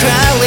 crowd